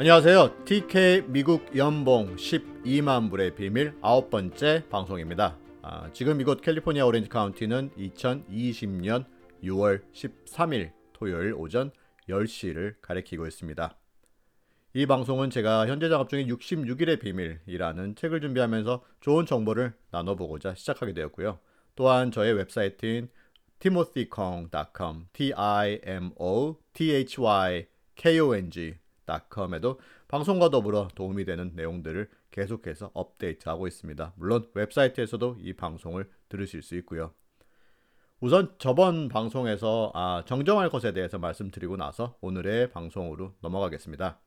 안녕하세요. TK 미국 연봉 12만 불의 비밀 아홉 번째 방송입니다. 아, 지금 이곳 캘리포니아 오렌지 카운티는 2020년 6월 13일 토요일 오전 10시를 가리키고 있습니다. 이 방송은 제가 현재 작업 중인 66일의 비밀이라는 책을 준비하면서 좋은 정보를 나눠보고자 시작하게 되었고요. 또한 저의 웹사이트인 timothycong.com, com에도 방송과 더불어 도움이 되는 내용들을 계속해서 업데이트하고 있습니다. 물론 웹사이트에서도 이 방송을 들으실 수 있고요. 우선 저번 방송에서 아, 정정할 것에 대해서 말씀드리고 나서 오늘의 방송으로 넘어가겠습니다.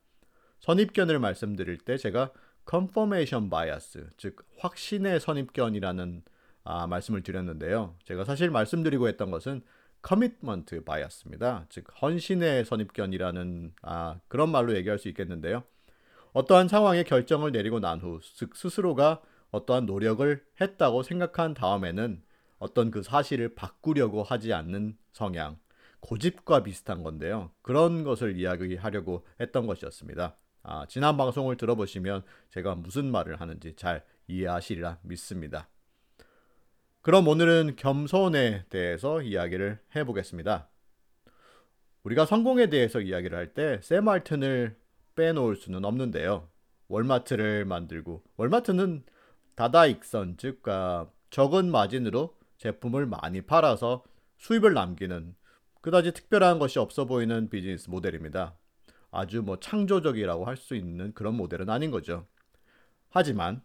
선입견을 말씀드릴 때 제가 confirmation bias, 즉 확신의 선입견이라는 아, 말씀을 드렸는데요. 제가 사실 말씀드리고 했던 것은 commitment bias입니다. 즉 헌신의 선입견이라는 아, 그런 말로 얘기할 수 있겠는데요. 어떠한 상황에 결정을 내리고 난 후, 즉 스스로가 어떠한 노력을 했다고 생각한 다음에는 어떤 그 사실을 바꾸려고 하지 않는 성향, 고집과 비슷한 건데요. 그런 것을 이야기하려고 했던 것이었습니다. 아, 지난 방송을 들어보시면 제가 무슨 말을 하는지 잘 이해하시리라 믿습니다. 그럼 오늘은 겸손에 대해서 이야기를 해보겠습니다. 우리가 성공에 대해서 이야기를 할 때 세말튼을 빼놓을 수는 없는데요. 월마트를 만들고 월마트는 다다익선 즉 적은 마진으로 제품을 많이 팔아서 수입을 남기는 그다지 특별한 것이 없어 보이는 비즈니스 모델입니다. 아주 뭐 창조적이라고 할 수 있는 그런 모델은 아닌 거죠. 하지만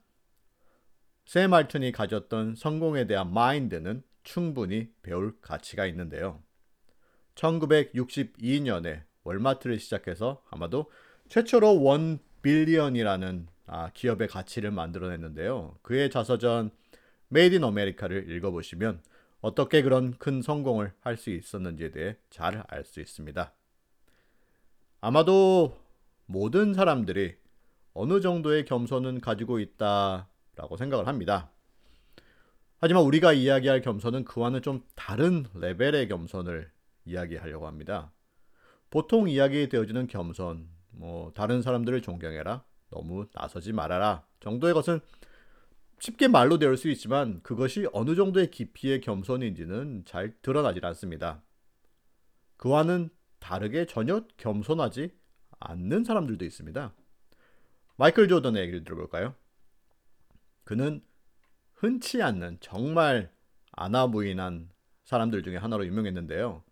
샘 알튼이 가졌던 성공에 대한 마인드는 충분히 배울 가치가 있는데요. 1962년에 월마트를 시작해서 아마도 최초로 one billion이라는 아, 기업의 가치를 만들어냈는데요. 그의 자서전 Made in America를 읽어보시면 어떻게 그런 큰 성공을 할 수 있었는지에 대해 잘 알 수 있습니다. 아마도 모든 사람들이 어느 정도의 겸손은 가지고 있다 라고 생각을 합니다. 하지만 우리가 이야기할 겸손은 그와는 좀 다른 레벨의 겸손을 이야기하려고 합니다. 보통 이야기되어지는 겸손, 뭐 다른 사람들을 존경해라, 너무 나서지 말아라 정도의 것은 쉽게 말로 되올 수 있지만 그것이 어느 정도의 깊이의 겸손인지는 잘 드러나질 않습니다. 그와는 다르게 전혀 겸손하지 않는 사람들도 있습니다. 마이클 조던의 얘기를 들어볼까요? 그는 흔치 않는 정말 아나무인한 사람들 중에 하나로 유명했는데요.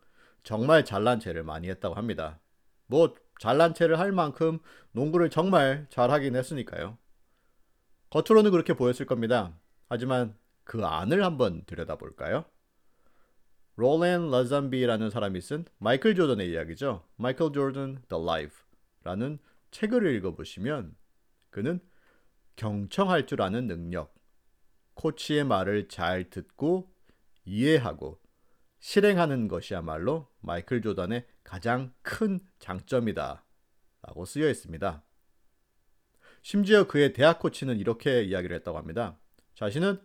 정말 잘난 체를 많이 했다고 합니다. 뭐 잘난 체를 할 만큼 농구를 정말 잘하긴 했으니까요. 겉으로는 그렇게 보였을 겁니다. 하지만 그 안을 한번 들여다볼까요? 롤랜 러잠비라는 사람이 쓴 마이클 조던의 이야기죠. 마이클 조던 The Life라는 책을 읽어보시면 그는 경청할 줄 아는 능력, 코치의 말을 잘 듣고 이해하고 실행하는 것이야말로 마이클 조던의 가장 큰 장점이다. 라고 쓰여 있습니다. 심지어 그의 대학 코치는 이렇게 이야기를 했다고 합니다. 자신은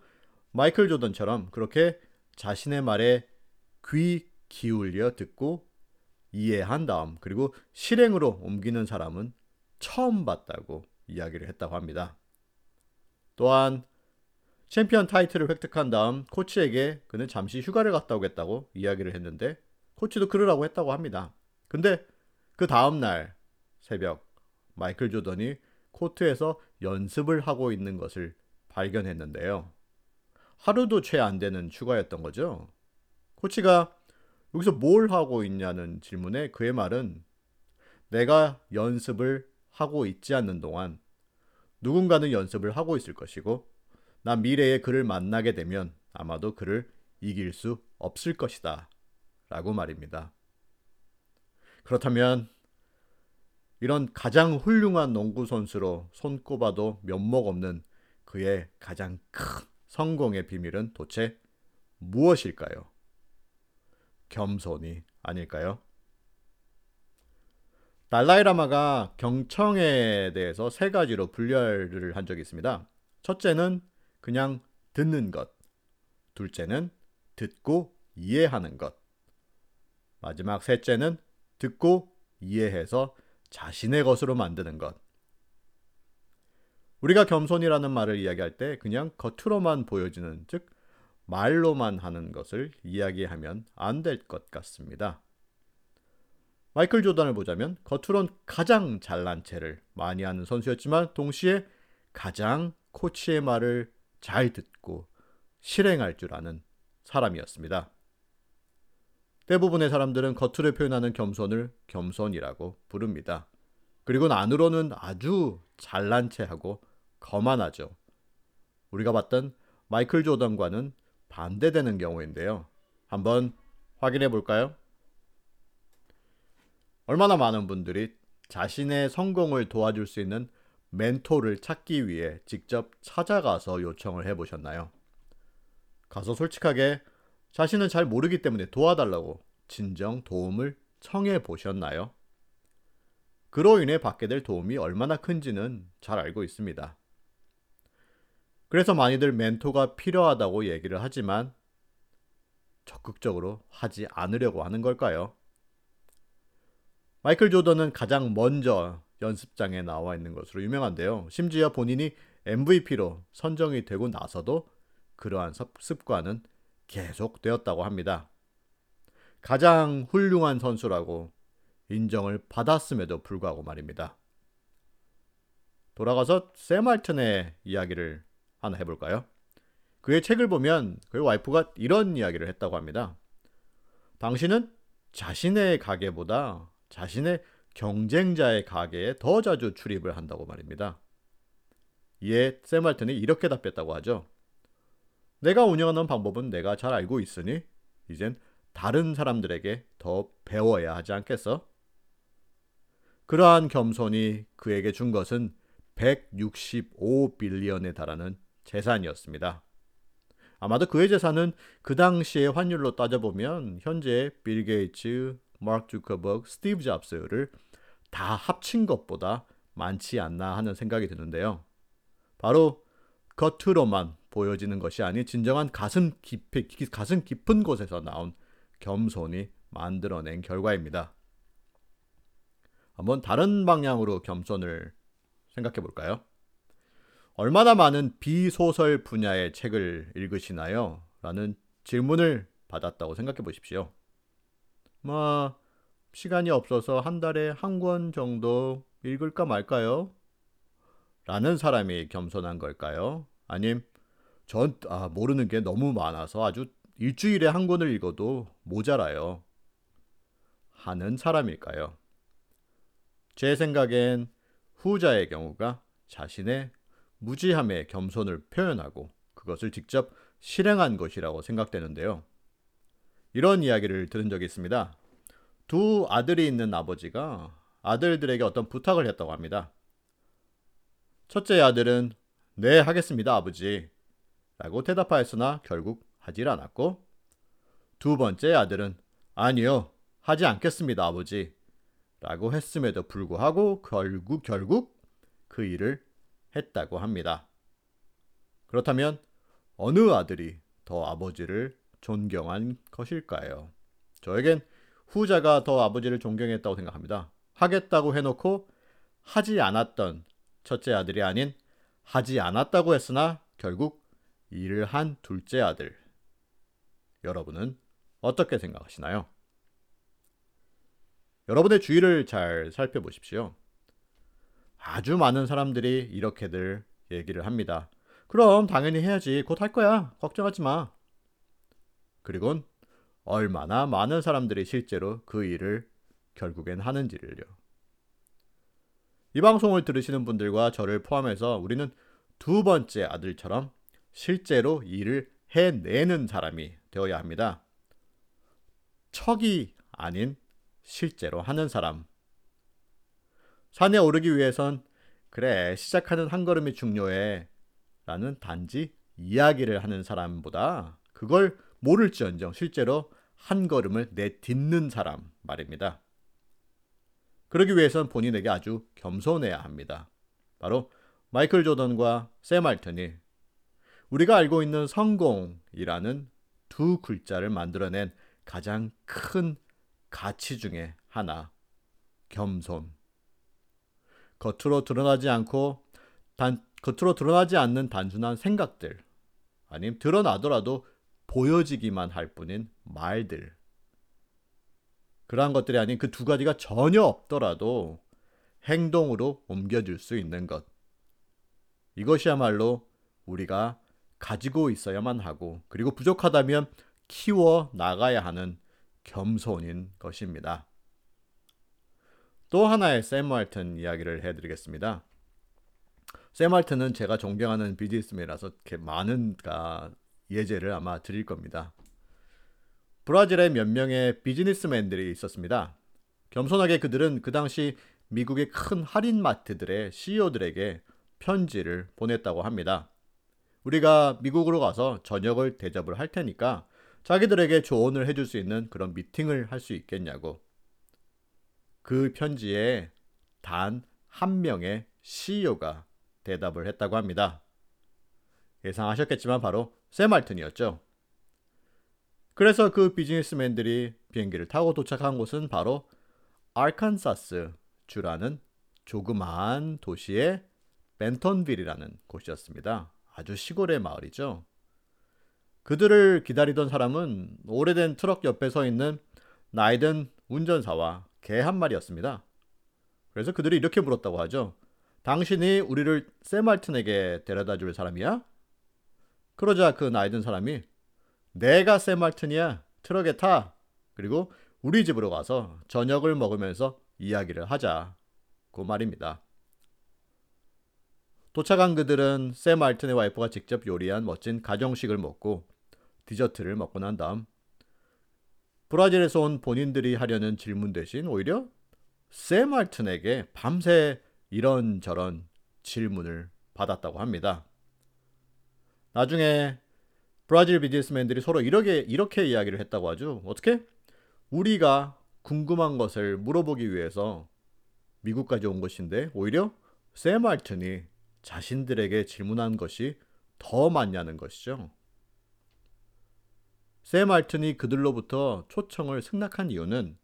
마이클 조던처럼 그렇게 자신의 말에 귀 기울여 듣고 이해한 다음 그리고 실행으로 옮기는 사람은 처음 봤다고 이야기를 했다고 합니다. 또한 챔피언 타이틀을 획득한 다음 코치에게 그는 잠시 휴가를 갔다 오겠다고 이야기를 했는데 코치도 그러라고 했다고 합니다. 근데 그 다음 날 새벽 마이클 조던이 코트에서 연습을 하고 있는 것을 발견했는데요. 하루도 채 안 되는 휴가였던 거죠. 코치가 여기서 뭘 하고 있냐는 질문에 그의 말은 내가 연습을 하고 있지 않는 동안 누군가는 연습을 하고 있을 것이고 난 미래에 그를 만나게 되면 아마도 그를 이길 수 없을 것이다. 라고 말입니다. 그렇다면 이런 가장 훌륭한 농구 선수로 손꼽아도 면목 없는 그의 가장 큰 성공의 비밀은 도대체 무엇일까요? 겸손이 아닐까요? 달라이라마가 경청에 대해서 세 가지로 분류를 한 적이 있습니다. 첫째는 그냥 듣는 것. 둘째는 듣고 이해하는 것. 마지막 셋째는 듣고 이해해서 자신의 것으로 만드는 것. 우리가 겸손이라는 말을 이야기할 때 그냥 겉으로만 보여지는 즉 말로만 하는 것을 이야기하면 안 될 것 같습니다. 마이클 조던을 보자면 겉으론 가장 잘난 체를 많이 하는 선수였지만 동시에 가장 코치의 말을 잘 듣고 실행할 줄 아는 사람이었습니다. 대부분의 사람들은 겉으로 표현하는 겸손을 겸손이라고 부릅니다. 그리고 안으로는 아주 잘난 체하고 거만하죠. 우리가 봤던 마이클 조던과는 반대되는 경우인데요. 한번 확인해 볼까요? 얼마나 많은 분들이 자신의 성공을 도와줄 수 있는 멘토를 찾기 위해 직접 찾아가서 요청을 해 보셨나요? 가서 솔직하게 자신은 잘 모르기 때문에 도와달라고 진정 도움을 청해 보셨나요? 그로 인해 받게 될 도움이 얼마나 큰지는 잘 알고 있습니다. 그래서 많이들 멘토가 필요하다고 얘기를 하지만 적극적으로 하지 않으려고 하는 걸까요? 마이클 조던은 가장 먼저 연습장에 나와 있는 것으로 유명한데요. 심지어 본인이 MVP로 선정이 되고 나서도 그러한 습관은 계속되었다고 합니다. 가장 훌륭한 선수라고 인정을 받았음에도 불구하고 말입니다. 돌아가서 샘 알튼의 이야기를 하나 해볼까요? 그의 책을 보면 그의 와이프가 이런 이야기를 했다고 합니다. 당신은 자신의 가게보다 자신의 경쟁자의 가게에 더 자주 출입을 한다고 말입니다. 이에 샘 알튼이 이렇게 답했다고 하죠. 내가 운영하는 방법은 내가 잘 알고 있으니 이젠 다른 사람들에게 더 배워야 하지 않겠어? 그러한 겸손이 그에게 준 것은 165 billion에 달하는 재산이었습니다. 아마도 그의 재산은 그 당시의 환율로 따져보면 현재 빌 게이츠, 마크 주커버그, 스티브 잡스를 다 합친 것보다 많지 않나 하는 생각이 드는데요. 바로 겉으로만 보여지는 것이 아닌 진정한 가슴 깊이 가슴 깊은 곳에서 나온 겸손이 만들어낸 결과입니다. 한번 다른 방향으로 겸손을 생각해 볼까요? 얼마나 많은 비소설 분야의 책을 읽으시나요? 라는 질문을 받았다고 생각해 보십시오. 뭐, 시간이 없어서 한 달에 한 권 정도 읽을까 말까요? 라는 사람이 겸손한 걸까요? 아님, 전 아, 모르는 게 너무 많아서 아주 일주일에 한 권을 읽어도 모자라요. 하는 사람일까요? 제 생각엔 후자의 경우가 자신의 무지함의 겸손을 표현하고 그것을 직접 실행한 것이라고 생각되는데요. 이런 이야기를 들은 적이 있습니다. 두 아들이 있는 아버지가 아들들에게 어떤 부탁을 했다고 합니다. 첫째 아들은 네, 하겠습니다, 아버지. 라고 대답하였으나 결국 하질 않았고 두 번째 아들은 아니요, 하지 않겠습니다, 아버지. 라고 했음에도 불구하고 결국 결국 그 일을 했다고 합니다. 그렇다면 어느 아들이 더 아버지를 존경한 것일까요? 저에겐 후자가 더 아버지를 존경했다고 생각합니다. 하겠다고 해놓고 하지 않았던 첫째 아들이 아닌 하지 않았다고 했으나 결국 일을 한 둘째 아들. 여러분은 어떻게 생각하시나요? 여러분의 주위를 잘 살펴보십시오. 아주 많은 사람들이 이렇게들 얘기를 합니다. 그럼 당연히 해야지. 곧 할 거야. 걱정하지 마. 그리곤 얼마나 많은 사람들이 실제로 그 일을 결국엔 하는지를요. 이 방송을 들으시는 분들과 저를 포함해서 우리는 두 번째 아들처럼 실제로 일을 해내는 사람이 되어야 합니다. 척이 아닌 실제로 하는 사람. 산에 오르기 위해선 그래 시작하는 한 걸음이 중요해 라는 단지 이야기를 하는 사람보다 그걸 모를지언정 실제로 한 걸음을 내딛는 사람 말입니다. 그러기 위해선 본인에게 아주 겸손해야 합니다. 바로 마이클 조던과 샘 알턴이 우리가 알고 있는 성공이라는 두 글자를 만들어낸 가장 큰 가치 중에 하나, 겸손. 겉으로 드러나지 않고 단 겉으로 드러나지 않는 단순한 생각들 아님 드러나더라도 보여지기만 할 뿐인 말들 그러한 것들이 아닌 그 두 가지가 전혀 없더라도 행동으로 옮겨질 수 있는 것 이것이야말로 우리가 가지고 있어야만 하고 그리고 부족하다면 키워 나가야 하는 겸손인 것입니다. 또 하나의 샘 말튼 이야기를 해드리겠습니다. 샘 말튼은 제가 존경하는 비즈니스맨이라서 많은 예제를 아마 드릴 겁니다. 브라질에 몇 명의 비즈니스맨들이 있었습니다. 겸손하게 그들은 그 당시 미국의 큰 할인마트들의 CEO들에게 편지를 보냈다고 합니다. 우리가 미국으로 가서 저녁을 대접을 할 테니까 자기들에게 조언을 해줄 수 있는 그런 미팅을 할 수 있겠냐고. 그 편지에 단 한 명의 CEO가 대답을 했다고 합니다. 예상하셨겠지만 바로 샘 알튼이었죠. 그래서 그 비즈니스맨들이 비행기를 타고 도착한 곳은 바로 아칸사스 주라는 조그마한 도시의 벤턴빌이라는 곳이었습니다. 아주 시골의 마을이죠. 그들을 기다리던 사람은 오래된 트럭 옆에 서 있는 나이든 운전사와 개 한 마리였습니다. 그래서 그들이 이렇게 물었다고 하죠. 당신이 우리를 세말튼에게 데려다 줄 사람이야? 그러자 그 나이든 사람이 내가 세말튼이야. 트럭에 타. 그리고 우리 집으로 가서 저녁을 먹으면서 이야기를 하자. 그 말입니다. 도착한 그들은 샘 알튼의 와이프가 직접 요리한 멋진 가정식을 먹고 디저트를 먹고 난 다음 브라질에서 온 본인들이 하려는 질문 대신 오히려 샘 알튼에게 밤새 이런저런 질문을 받았다고 합니다. 나중에 브라질 비즈니스맨들이 서로 이렇게 이렇게 이야기를 했다고 하죠. 어떻게? 우리가 궁금한 것을 물어보기 위해서 미국까지 온 것인데 오히려 샘 알튼이 자신들에게 질문한 것이 더 많냐는 것이죠. 샘 알튼이 그들로부터 초청을 승낙한 이유는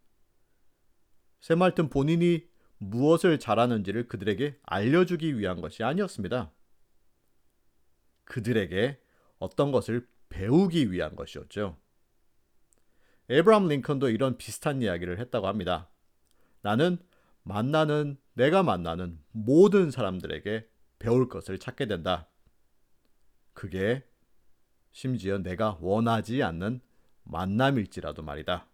샘 알튼 본인이 무엇을 잘하는지를 그들에게 알려주기 위한 것이 아니었습니다. 그들에게 어떤 것을 배우기 위한 것이었죠. 에브람 링컨도 이런 비슷한 이야기를 했다고 합니다. 나는 만나는 내가 만나는 모든 사람들에게 배울 것을 찾게 된다. 그게 심지어 내가 원하지 않는 만남일지라도 말이다.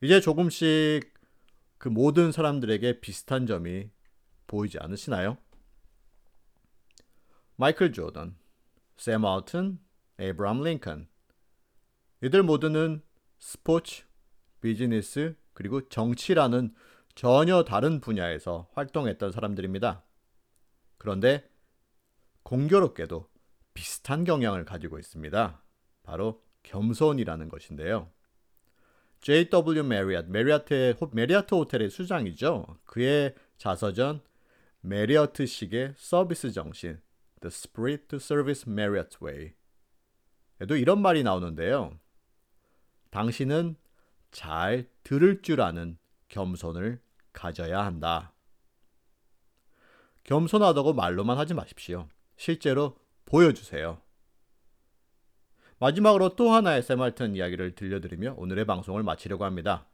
이제 조금씩 그 모든 사람들에게 비슷한 점이 보이지 않으시나요? 마이클 조던, 샘 아우튼, 에이브람 링컨. 이들 모두는 스포츠, 비즈니스, 그리고 정치라는 전혀 다른 분야에서 활동했던 사람들입니다. 그런데 공교롭게도 비슷한 경향을 가지고 있습니다. 바로 겸손이라는 것인데요. J.W. 메리엇, 메리어트의 메리어트 호텔의 수장이죠. 그의 자서전 메리어트식의 서비스 정신, The Spirit to Service Marriott Way. 에도 이런 말이 나오는데요. 당신은 잘 들을 줄 아는 겸손을 가져야 한다. 겸손하다고 말로만 하지 마십시오. 실제로 보여주세요. 마지막으로 또 하나의 세말튼 이야기를 들려드리며 오늘의 방송을 마치려고 합니다.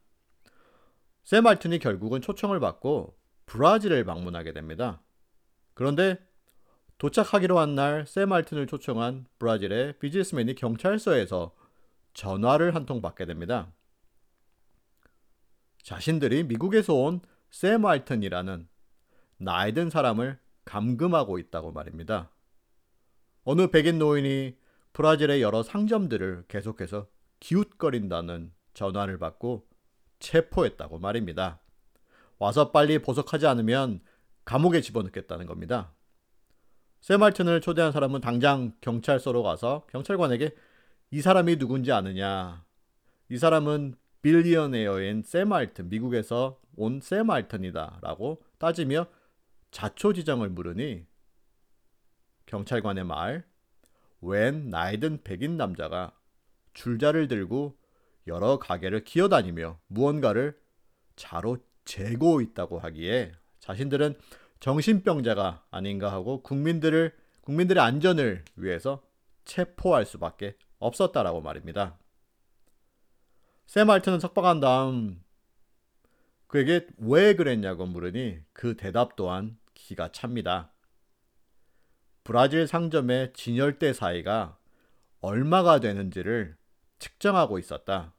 세말튼이 결국은 초청을 받고 브라질을 방문하게 됩니다. 그런데 도착하기로 한날 세말튼을 초청한 브라질의 비즈니스맨이 경찰서에서 전화를 한 통 받게 됩니다. 자신들이 미국에서 온 샘 알튼이라는 나이 든 사람을 감금하고 있다고 말입니다. 어느 백인 노인이 브라질의 여러 상점들을 계속해서 기웃거린다는 전화를 받고 체포했다고 말입니다. 와서 빨리 보석하지 않으면 감옥에 집어넣겠다는 겁니다. 세말튼을 초대한 사람은 당장 경찰서로 가서 경찰관에게 이 사람이 누군지 아느냐. 이 사람은 빌리언에어인 세말튼, 미국에서 온샘 알턴이다 라고 따지며 자초지정을 물으니 경찰관의 말, 웬 나이든 백인 남자가 줄자를 들고 여러 가게를 기어다니며 무언가를 자로 재고 있다고 하기에 자신들은 정신병자가 아닌가 하고 국민들을 국민들의 안전을 위해서 체포할 수밖에 없었다라고 말입니다. 샘 알트는 석방한 다음 그에게 왜 그랬냐고 물으니 그 대답 또한 기가 찹니다. 브라질 상점의 진열대 사이가 얼마가 되는지를 측정하고 있었다.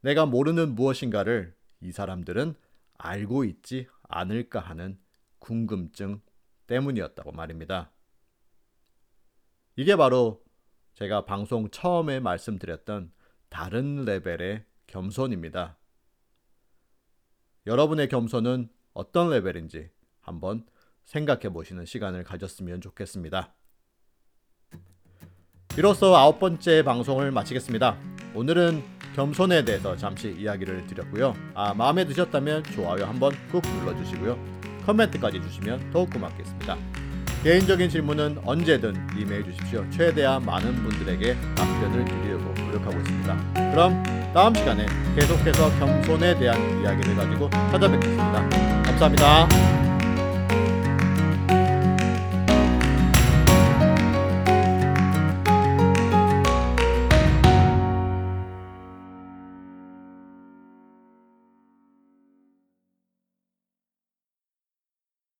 내가 모르는 무엇인가를 이 사람들은 알고 있지 않을까 하는 궁금증 때문이었다고 말입니다. 이게 바로 제가 방송 처음에 말씀드렸던 다른 레벨의 겸손입니다. 여러분의 겸손은 어떤 레벨인지 한번 생각해 보시는 시간을 가졌으면 좋겠습니다. 이로써 아홉 번째 방송을 마치겠습니다. 오늘은 겸손에 대해서 잠시 이야기를 드렸고요. 아, 마음에 드셨다면 좋아요 한번 꾹 눌러주시고요. 코멘트까지 주시면 더욱 고맙겠습니다. 개인적인 질문은 언제든 이메일 주십시오. 최대한 많은 분들에게 답변을 드리려고 노력하고 있습니다. 그럼 다음 시간에 계속해서 겸손에 대한 이야기를 가지고 찾아뵙겠습니다. 감사합니다.